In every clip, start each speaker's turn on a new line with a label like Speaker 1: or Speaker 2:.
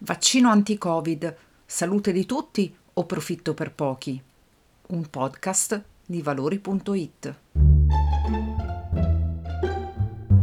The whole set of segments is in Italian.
Speaker 1: Vaccino anti-Covid, salute di tutti o profitto per pochi? Un podcast di valori.it.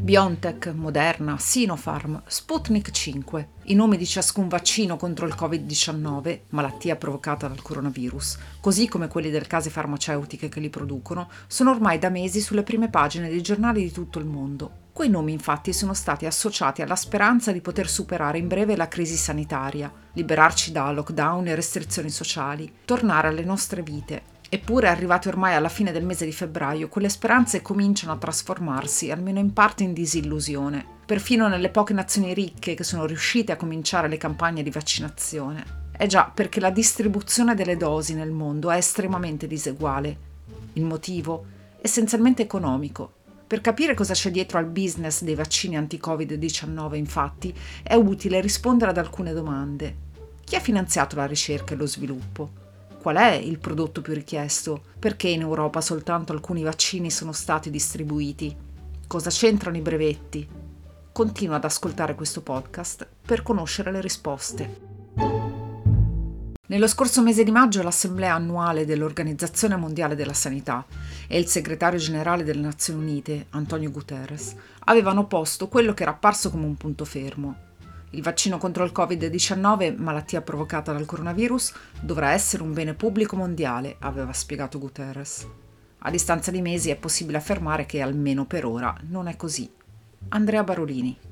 Speaker 1: BioNTech, Moderna, Sinopharm, Sputnik 5, i nomi di ciascun vaccino contro il Covid-19, malattia provocata dal coronavirus, così come quelli delle case farmaceutiche che li producono, sono ormai da mesi sulle prime pagine dei giornali di tutto il mondo. Quei nomi infatti sono stati associati alla speranza di poter superare in breve la crisi sanitaria, liberarci da lockdown e restrizioni sociali, tornare alle nostre vite Eppure, arrivati ormai alla fine del mese di febbraio, quelle speranze cominciano a trasformarsi, almeno in parte, in disillusione, perfino nelle poche nazioni ricche che sono riuscite a cominciare le campagne di vaccinazione. Eh già, perché la distribuzione delle dosi nel mondo è estremamente diseguale. Il motivo? Essenzialmente economico. Per capire cosa c'è dietro al business dei vaccini anti-Covid-19, infatti, è utile rispondere ad alcune domande. Chi ha finanziato la ricerca e lo sviluppo? Qual è il prodotto più richiesto? Perché in Europa soltanto alcuni vaccini sono stati distribuiti? Cosa c'entrano i brevetti? Continua ad ascoltare questo podcast per conoscere le risposte. Nello scorso mese di maggio l'Assemblea annuale dell'Organizzazione Mondiale della Sanità e il segretario generale delle Nazioni Unite, Antonio Guterres, avevano posto quello che era apparso come un punto fermo, il vaccino contro il Covid-19, malattia provocata dal coronavirus, dovrà essere un bene pubblico mondiale, aveva spiegato Guterres. A distanza di mesi è possibile affermare che, almeno per ora, non è così. Andrea Barolini.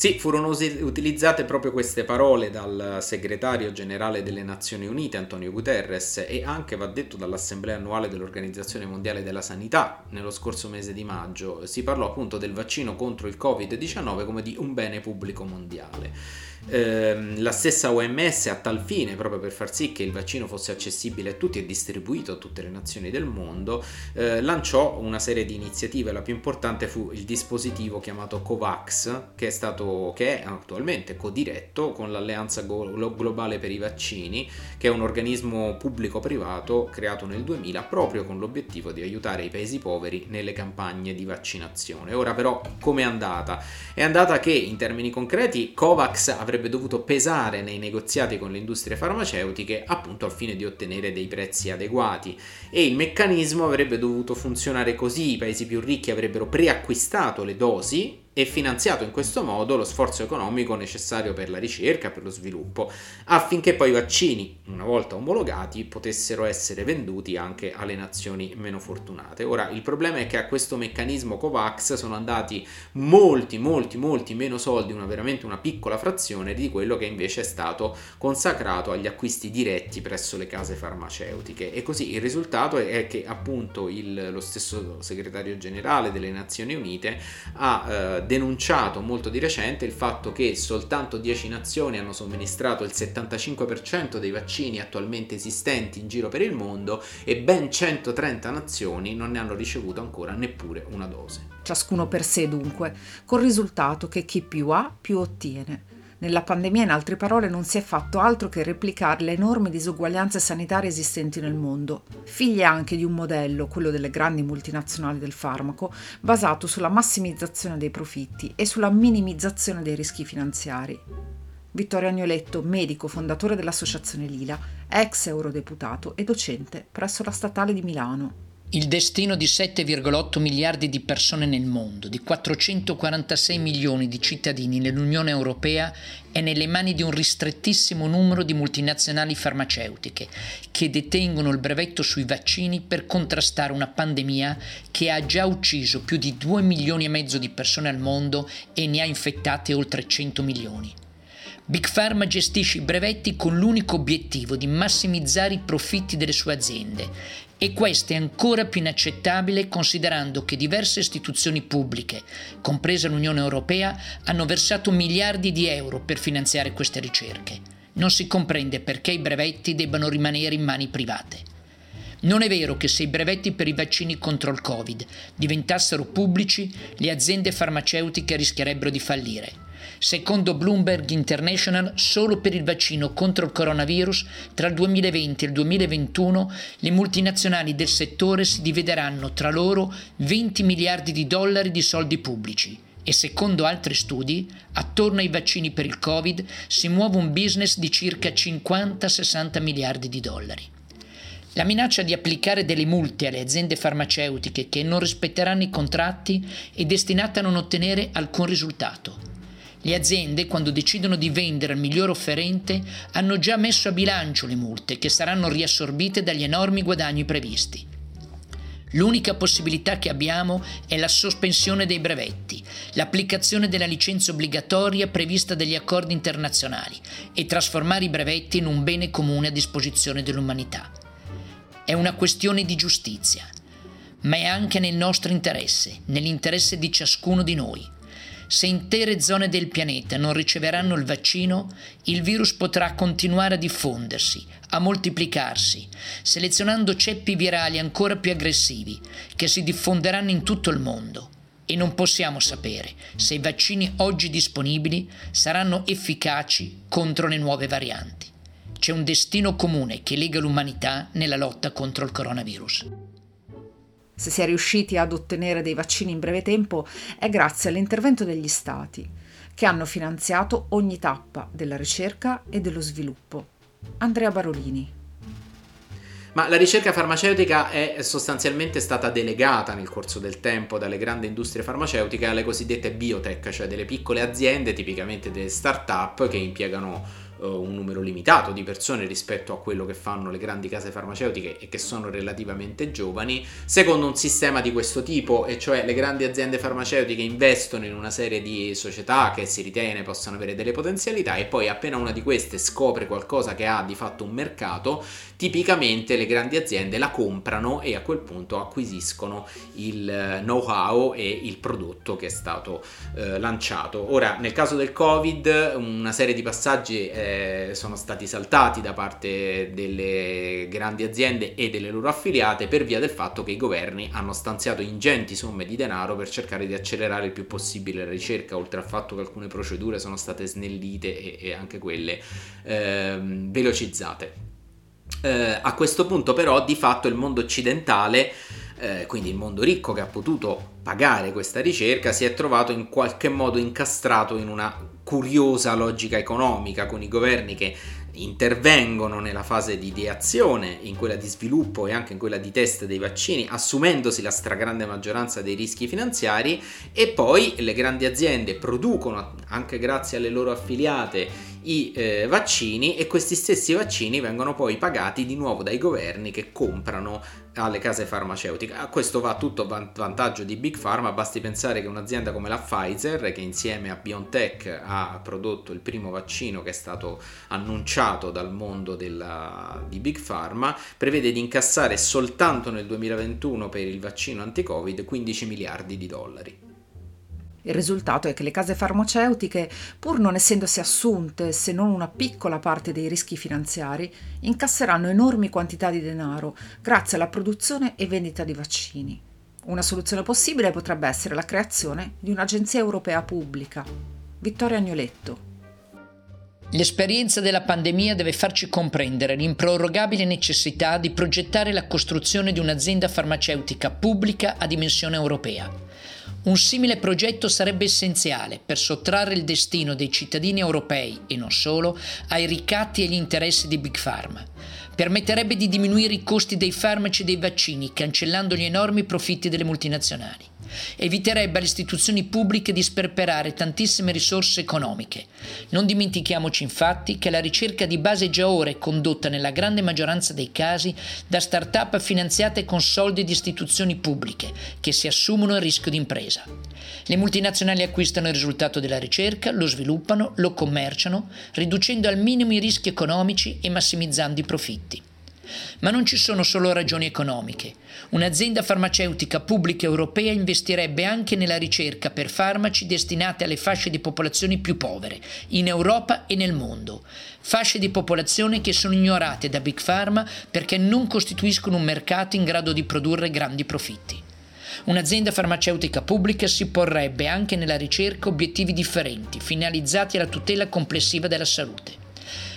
Speaker 2: Sì, furono utilizzate proprio queste parole dal segretario generale delle Nazioni Unite Antonio Guterres e anche va detto dall'Assemblea annuale dell'Organizzazione Mondiale della Sanità nello scorso mese di maggio. Si parlò appunto del vaccino contro il Covid-19 come di un bene pubblico mondiale. Eh, la stessa OMS a tal fine, proprio per far sì che il vaccino fosse accessibile a tutti e distribuito a tutte le nazioni del mondo, eh, lanciò una serie di iniziative. La più importante fu il dispositivo chiamato COVAX, che è, stato, che è attualmente codiretto con l'Alleanza Globale per i Vaccini, che è un organismo pubblico-privato creato nel 2000 proprio con l'obiettivo di aiutare i paesi poveri nelle campagne di vaccinazione. Ora però come è andata? È andata che in termini concreti COVAX avrebbe dovuto pesare nei negoziati con le industrie farmaceutiche appunto al fine di ottenere dei prezzi adeguati e il meccanismo avrebbe dovuto funzionare così, i paesi più ricchi avrebbero preacquistato le dosi e finanziato in questo modo lo sforzo economico necessario per la ricerca, per lo sviluppo, affinché poi i vaccini, una volta omologati, potessero essere venduti anche alle nazioni meno fortunate. Ora, il problema è che a questo meccanismo COVAX sono andati molti, molti, molti meno soldi, una veramente una piccola frazione di quello che invece è stato consacrato agli acquisti diretti presso le case farmaceutiche. E così il risultato è che appunto il, lo stesso segretario generale delle Nazioni Unite ha eh, denunciato molto di recente il fatto che soltanto 10 nazioni hanno somministrato il 75% dei vaccini attualmente esistenti in giro per il mondo e ben 130 nazioni non ne hanno ricevuto ancora neppure una dose.
Speaker 1: Ciascuno per sé dunque, col risultato che chi più ha più ottiene. Nella pandemia, in altre parole, non si è fatto altro che replicare le enormi disuguaglianze sanitarie esistenti nel mondo, figlie anche di un modello, quello delle grandi multinazionali del farmaco, basato sulla massimizzazione dei profitti e sulla minimizzazione dei rischi finanziari. Vittorio Agnoletto, medico fondatore dell'Associazione Lila, ex eurodeputato e docente presso la Statale di Milano
Speaker 3: il destino di 7,8 miliardi di persone nel mondo, di 446 milioni di cittadini nell'Unione Europea è nelle mani di un ristrettissimo numero di multinazionali farmaceutiche che detengono il brevetto sui vaccini per contrastare una pandemia che ha già ucciso più di 2 milioni e mezzo di persone al mondo e ne ha infettate oltre 100 milioni. Big Pharma gestisce i brevetti con l'unico obiettivo di massimizzare i profitti delle sue aziende e questo è ancora più inaccettabile considerando che diverse istituzioni pubbliche, compresa l'Unione Europea, hanno versato miliardi di euro per finanziare queste ricerche. Non si comprende perché i brevetti debbano rimanere in mani private. Non è vero che se i brevetti per i vaccini contro il Covid diventassero pubblici, le aziende farmaceutiche rischierebbero di fallire. Secondo Bloomberg International, solo per il vaccino contro il coronavirus, tra il 2020 e il 2021, le multinazionali del settore si divideranno tra loro 20 miliardi di dollari di soldi pubblici e secondo altri studi, attorno ai vaccini per il Covid si muove un business di circa 50-60 miliardi di dollari. La minaccia di applicare delle multe alle aziende farmaceutiche che non rispetteranno i contratti è destinata a non ottenere alcun risultato. Le aziende, quando decidono di vendere al miglior offerente, hanno già messo a bilancio le multe che saranno riassorbite dagli enormi guadagni previsti. L'unica possibilità che abbiamo è la sospensione dei brevetti, l'applicazione della licenza obbligatoria prevista dagli accordi internazionali e trasformare i brevetti in un bene comune a disposizione dell'umanità. È una questione di giustizia, ma è anche nel nostro interesse, nell'interesse di ciascuno di noi. Se intere zone del pianeta non riceveranno il vaccino, il virus potrà continuare a diffondersi, a moltiplicarsi, selezionando ceppi virali ancora più aggressivi, che si diffonderanno in tutto il mondo. E non possiamo sapere se i vaccini oggi disponibili saranno efficaci contro le nuove varianti c'è un destino comune che lega l'umanità nella lotta contro il coronavirus.
Speaker 1: Se si è riusciti ad ottenere dei vaccini in breve tempo è grazie all'intervento degli Stati, che hanno finanziato ogni tappa della ricerca e dello sviluppo. Andrea Barolini.
Speaker 2: Ma la ricerca farmaceutica è sostanzialmente stata delegata nel corso del tempo dalle grandi industrie farmaceutiche alle cosiddette biotech, cioè delle piccole aziende, tipicamente delle start-up che impiegano uh, un numero limitato di persone rispetto a quello che fanno le grandi case farmaceutiche e che sono relativamente giovani, secondo un sistema di questo tipo, e cioè le grandi aziende farmaceutiche investono in una serie di società che si ritiene possano avere delle potenzialità e poi appena una di queste scopre qualcosa che ha di fatto un mercato, tipicamente le grandi aziende la comprano e a quel punto acquisiscono il eh, know-how e il prodotto che è stato eh, lanciato. Ora, nel caso del Covid, una serie di passaggi eh, sono stati saltati da parte delle grandi aziende e delle loro affiliate per via del fatto che i governi hanno stanziato ingenti somme di denaro per cercare di accelerare il più possibile la ricerca, oltre al fatto che alcune procedure sono state snellite e, e anche quelle eh, velocizzate. Eh, a questo punto però di fatto il mondo occidentale eh, quindi il mondo ricco che ha potuto pagare questa ricerca, si è trovato in qualche modo incastrato in una curiosa logica economica con i governi che intervengono nella fase di ideazione, in quella di sviluppo e anche in quella di test dei vaccini, assumendosi la stragrande maggioranza dei rischi finanziari e poi le grandi aziende producono, anche grazie alle loro affiliate, i eh, vaccini e questi stessi vaccini vengono poi pagati di nuovo dai governi che comprano alle case farmaceutiche. A questo va tutto a vantaggio di Big Pharma, basti pensare che un'azienda come la Pfizer, che insieme a BioNTech ha prodotto il primo vaccino che è stato annunciato dal mondo della, di Big Pharma, prevede di incassare soltanto nel 2021 per il vaccino anti-Covid 15 miliardi di dollari.
Speaker 1: Il risultato è che le case farmaceutiche, pur non essendosi assunte se non una piccola parte dei rischi finanziari, incasseranno enormi quantità di denaro grazie alla produzione e vendita di vaccini. Una soluzione possibile potrebbe essere la creazione di un'agenzia europea pubblica. Vittorio Agnoletto.
Speaker 3: L'esperienza della pandemia deve farci comprendere l'improrogabile necessità di progettare la costruzione di un'azienda farmaceutica pubblica a dimensione europea un simile progetto sarebbe essenziale per sottrarre il destino dei cittadini europei e non solo ai ricatti e agli interessi di Big Pharma. Permetterebbe di diminuire i costi dei farmaci e dei vaccini, cancellando gli enormi profitti delle multinazionali. Eviterebbe alle istituzioni pubbliche di sperperare tantissime risorse economiche. Non dimentichiamoci infatti che la ricerca di base già ora è condotta nella grande maggioranza dei casi da start-up finanziate con soldi di istituzioni pubbliche che si assumono il rischio d'impresa. Le multinazionali acquistano il risultato della ricerca, lo sviluppano, lo commerciano, riducendo al minimo i rischi economici e massimizzando i profitti. Ma non ci sono solo ragioni economiche. Un'azienda farmaceutica pubblica europea investirebbe anche nella ricerca per farmaci destinati alle fasce di popolazione più povere, in Europa e nel mondo. Fasce di popolazione che sono ignorate da Big Pharma perché non costituiscono un mercato in grado di produrre grandi profitti. Un'azienda farmaceutica pubblica si porrebbe anche nella ricerca obiettivi differenti, finalizzati alla tutela complessiva della salute.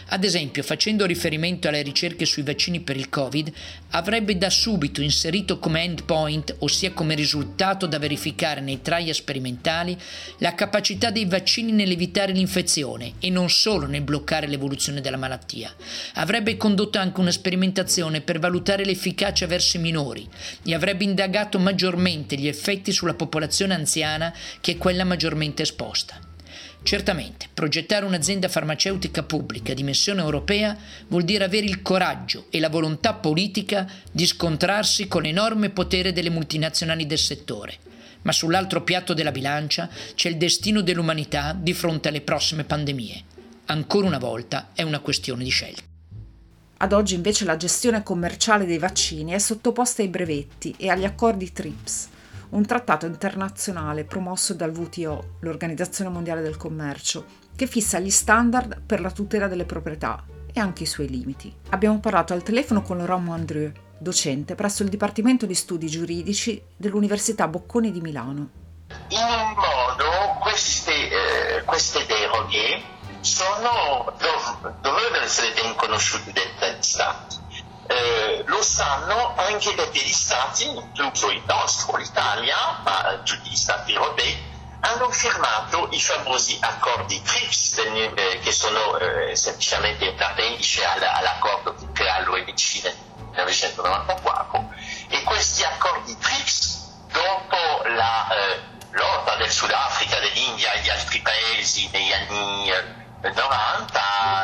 Speaker 3: Ad esempio, facendo riferimento alle ricerche sui vaccini per il Covid, avrebbe da subito inserito come endpoint, ossia come risultato da verificare nei trial sperimentali, la capacità dei vaccini nell'evitare l'infezione e non solo nel bloccare l'evoluzione della malattia. Avrebbe condotto anche una sperimentazione per valutare l'efficacia verso i minori e avrebbe indagato maggiormente gli effetti sulla popolazione anziana che è quella maggiormente esposta. Certamente, progettare un'azienda farmaceutica pubblica di missione europea vuol dire avere il coraggio e la volontà politica di scontrarsi con l'enorme potere delle multinazionali del settore. Ma sull'altro piatto della bilancia c'è il destino dell'umanità di fronte alle prossime pandemie. Ancora una volta è una questione di scelta.
Speaker 1: Ad oggi invece la gestione commerciale dei vaccini è sottoposta ai brevetti e agli accordi TRIPS, un trattato internazionale promosso dal WTO, l'Organizzazione Mondiale del Commercio, che fissa gli standard per la tutela delle proprietà e anche i suoi limiti. Abbiamo parlato al telefono con Laurent Mondrieu, docente presso il Dipartimento di Studi Giuridici dell'Università Bocconi di Milano.
Speaker 4: In un modo queste, eh, queste deroghe sono, dov- dovrebbero essere ben conosciute dagli Stati eh, lo sanno anche perché gli stati, incluso il nostro, l'Italia, ma tutti gli stati europei, hanno firmato i famosi accordi TRIPS, eh, che sono eh, semplicemente un appendice all'accordo che crea l'OMC nel 1994. E questi accordi TRIPS, dopo la eh, lotta del Sudafrica, dell'India e di altri paesi negli anni 90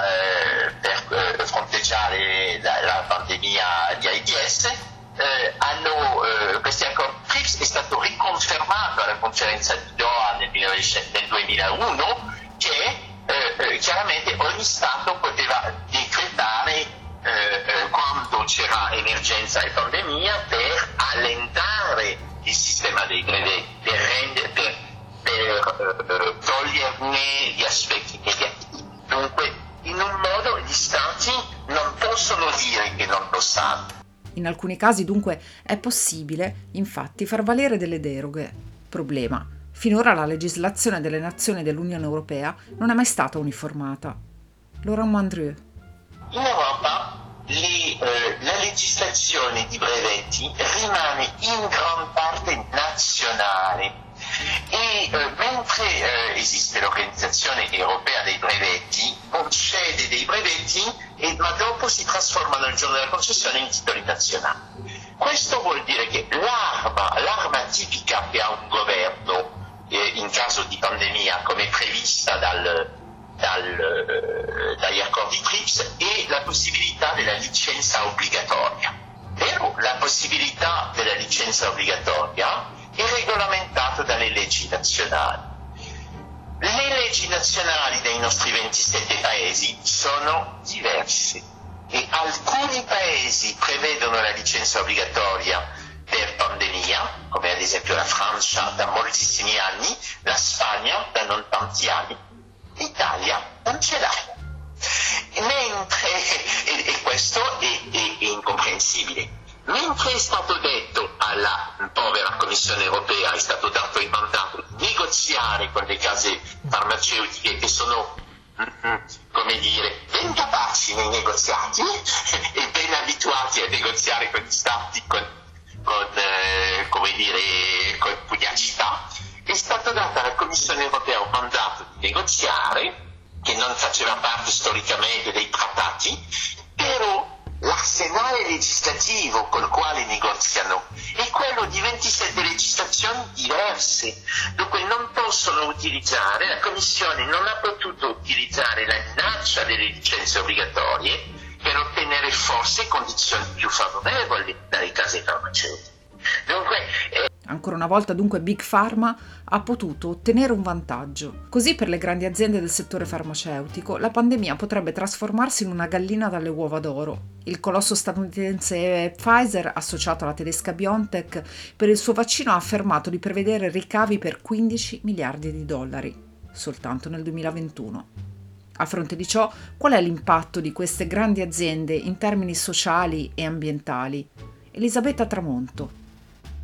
Speaker 4: eh, per eh, fronteggiare la, la, pandemia di AIDS, eh, hanno, eh, questi accordi TRIPS è stato riconfermato alla conferenza di Doha nel, nel 2001 In
Speaker 1: alcuni casi dunque è possibile, infatti, far valere delle deroghe. Problema. Finora la legislazione delle nazioni dell'Unione Europea non è mai stata uniformata. Laurent Mandrieu.
Speaker 4: In Europa le, eh, la legislazione di brevetti rimane in gran parte nazionale e eh, mentre eh, esiste l'Organizzazione Europea dei Brevetti, concede dei brevetti, e, ma dopo si trasformano il giorno della concessione in titoli nazionali. Questo vuol dire che l'arma, l'arma tipica che ha un governo eh, in caso di pandemia, come prevista dal, dal, eh, dagli accordi TRIPS, è la possibilità della licenza obbligatoria. Però la possibilità della licenza obbligatoria regolamentato dalle leggi nazionali. Le leggi nazionali dei nostri 27 paesi sono diverse e alcuni paesi prevedono la licenza obbligatoria per pandemia, come ad esempio la Francia da moltissimi anni, la Spagna da non tanti anni, l'Italia non ce l'ha. Mentre, e, e questo è, è, è incomprensibile, Mentre è stato detto alla povera Commissione europea, è stato dato il mandato di negoziare con le case farmaceutiche che sono, mm-hmm, come dire, ben capaci nei negoziati e ben abituati a negoziare con gli stati con, con eh, come dire, con pugnacità, è stato dato alla Commissione europea un mandato di negoziare che non faceva parte storicamente dei trattati, arsenale legislativo col quale negoziano è quello di 27 legislazioni diverse, dunque non possono utilizzare, la Commissione non ha potuto utilizzare la minaccia delle licenze obbligatorie per ottenere forse condizioni più favorevoli dalle case farmaceutiche. Dunque, eh,
Speaker 1: Ancora una volta dunque Big Pharma ha potuto ottenere un vantaggio. Così per le grandi aziende del settore farmaceutico la pandemia potrebbe trasformarsi in una gallina dalle uova d'oro. Il colosso statunitense Pfizer, associato alla tedesca BioNTech, per il suo vaccino ha affermato di prevedere ricavi per 15 miliardi di dollari, soltanto nel 2021. A fronte di ciò, qual è l'impatto di queste grandi aziende in termini sociali e ambientali? Elisabetta Tramonto,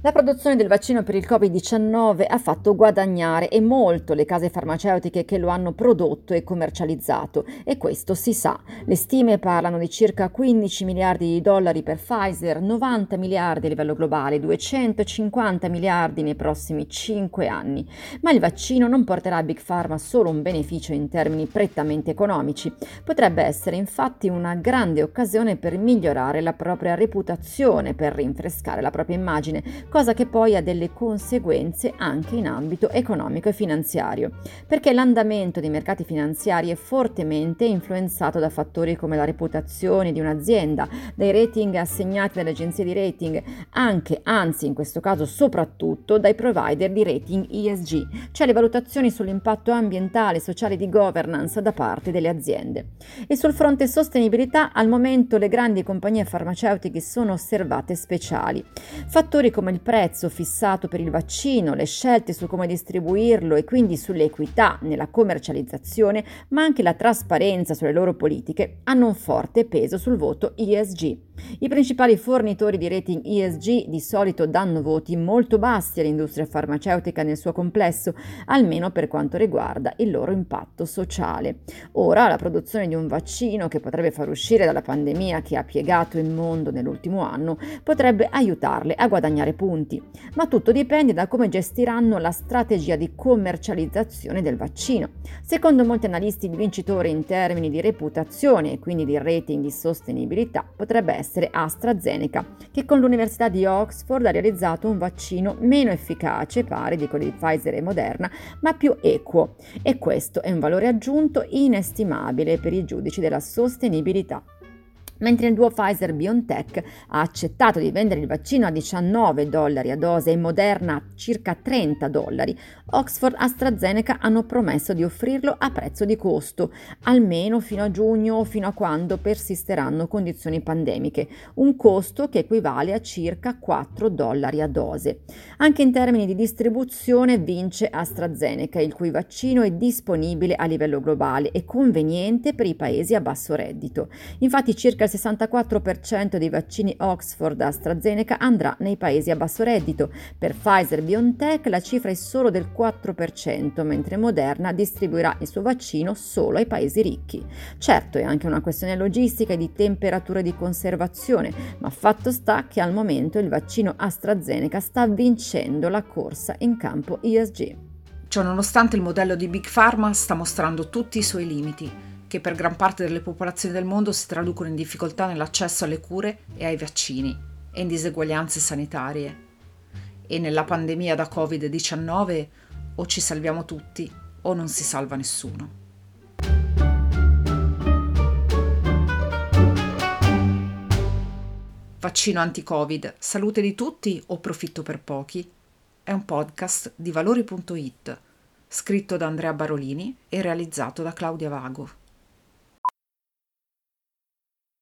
Speaker 5: la produzione del vaccino per il Covid-19 ha fatto guadagnare e molto le case farmaceutiche che lo hanno prodotto e commercializzato e questo si sa. Le stime parlano di circa 15 miliardi di dollari per Pfizer, 90 miliardi a livello globale, 250 miliardi nei prossimi 5 anni. Ma il vaccino non porterà a Big Pharma solo un beneficio in termini prettamente economici. Potrebbe essere infatti una grande occasione per migliorare la propria reputazione, per rinfrescare la propria immagine cosa che poi ha delle conseguenze anche in ambito economico e finanziario, perché l'andamento dei mercati finanziari è fortemente influenzato da fattori come la reputazione di un'azienda, dai rating assegnati dalle agenzie di rating, anche, anzi in questo caso soprattutto, dai provider di rating ESG, cioè le valutazioni sull'impatto ambientale, sociale e di governance da parte delle aziende. E sul fronte sostenibilità, al momento le grandi compagnie farmaceutiche sono osservate speciali. Fattori come il prezzo fissato per il vaccino, le scelte su come distribuirlo e quindi sull'equità nella commercializzazione, ma anche la trasparenza sulle loro politiche, hanno un forte peso sul voto ESG. I principali fornitori di rating ESG di solito danno voti molto bassi all'industria farmaceutica nel suo complesso, almeno per quanto riguarda il loro impatto sociale. Ora la produzione di un vaccino che potrebbe far uscire dalla pandemia che ha piegato il mondo nell'ultimo anno potrebbe aiutarle a guadagnare punti punti, ma tutto dipende da come gestiranno la strategia di commercializzazione del vaccino. Secondo molti analisti il vincitore in termini di reputazione e quindi di rating di sostenibilità potrebbe essere AstraZeneca, che con l'Università di Oxford ha realizzato un vaccino meno efficace, pari di quelli di Pfizer e Moderna, ma più equo e questo è un valore aggiunto inestimabile per i giudici della sostenibilità mentre il duo Pfizer-BioNTech ha accettato di vendere il vaccino a 19 dollari a dose e Moderna a circa 30 dollari, Oxford AstraZeneca hanno promesso di offrirlo a prezzo di costo, almeno fino a giugno o fino a quando persisteranno condizioni pandemiche, un costo che equivale a circa 4 dollari a dose. Anche in termini di distribuzione vince AstraZeneca, il cui vaccino è disponibile a livello globale e conveniente per i paesi a basso reddito. Infatti circa il 64% dei vaccini Oxford AstraZeneca andrà nei paesi a basso reddito. Per Pfizer BioNTech la cifra è solo del 4%, mentre Moderna distribuirà il suo vaccino solo ai paesi ricchi. Certo, è anche una questione logistica e di temperature di conservazione, ma fatto sta che al momento il vaccino AstraZeneca sta vincendo la corsa in campo ESG.
Speaker 1: Ciononostante il modello di Big Pharma sta mostrando tutti i suoi limiti che per gran parte delle popolazioni del mondo si traducono in difficoltà nell'accesso alle cure e ai vaccini e in diseguaglianze sanitarie. E nella pandemia da Covid-19 o ci salviamo tutti o non si salva nessuno. Vaccino anti-Covid, salute di tutti o profitto per pochi? È un podcast di valori.it, scritto da Andrea Barolini e realizzato da Claudia Vago.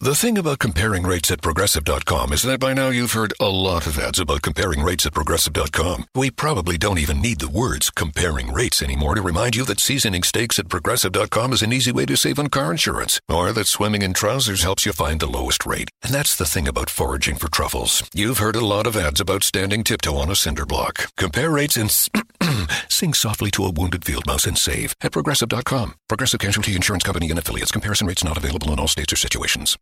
Speaker 6: The thing about comparing rates at progressive.com is that by now you've heard a lot of ads about comparing rates at progressive.com. We probably don't even need the words comparing rates anymore to remind you that seasoning steaks at progressive.com is an easy way to save on car insurance, or that swimming in trousers helps you find the lowest rate. And that's the thing about foraging for truffles. You've heard a lot of ads about standing tiptoe on a cinder block. Compare rates and Mm. sing softly to a wounded field mouse and save at progressive.com. Progressive Casualty Insurance Company and affiliates. Comparison rates not available in all states or situations.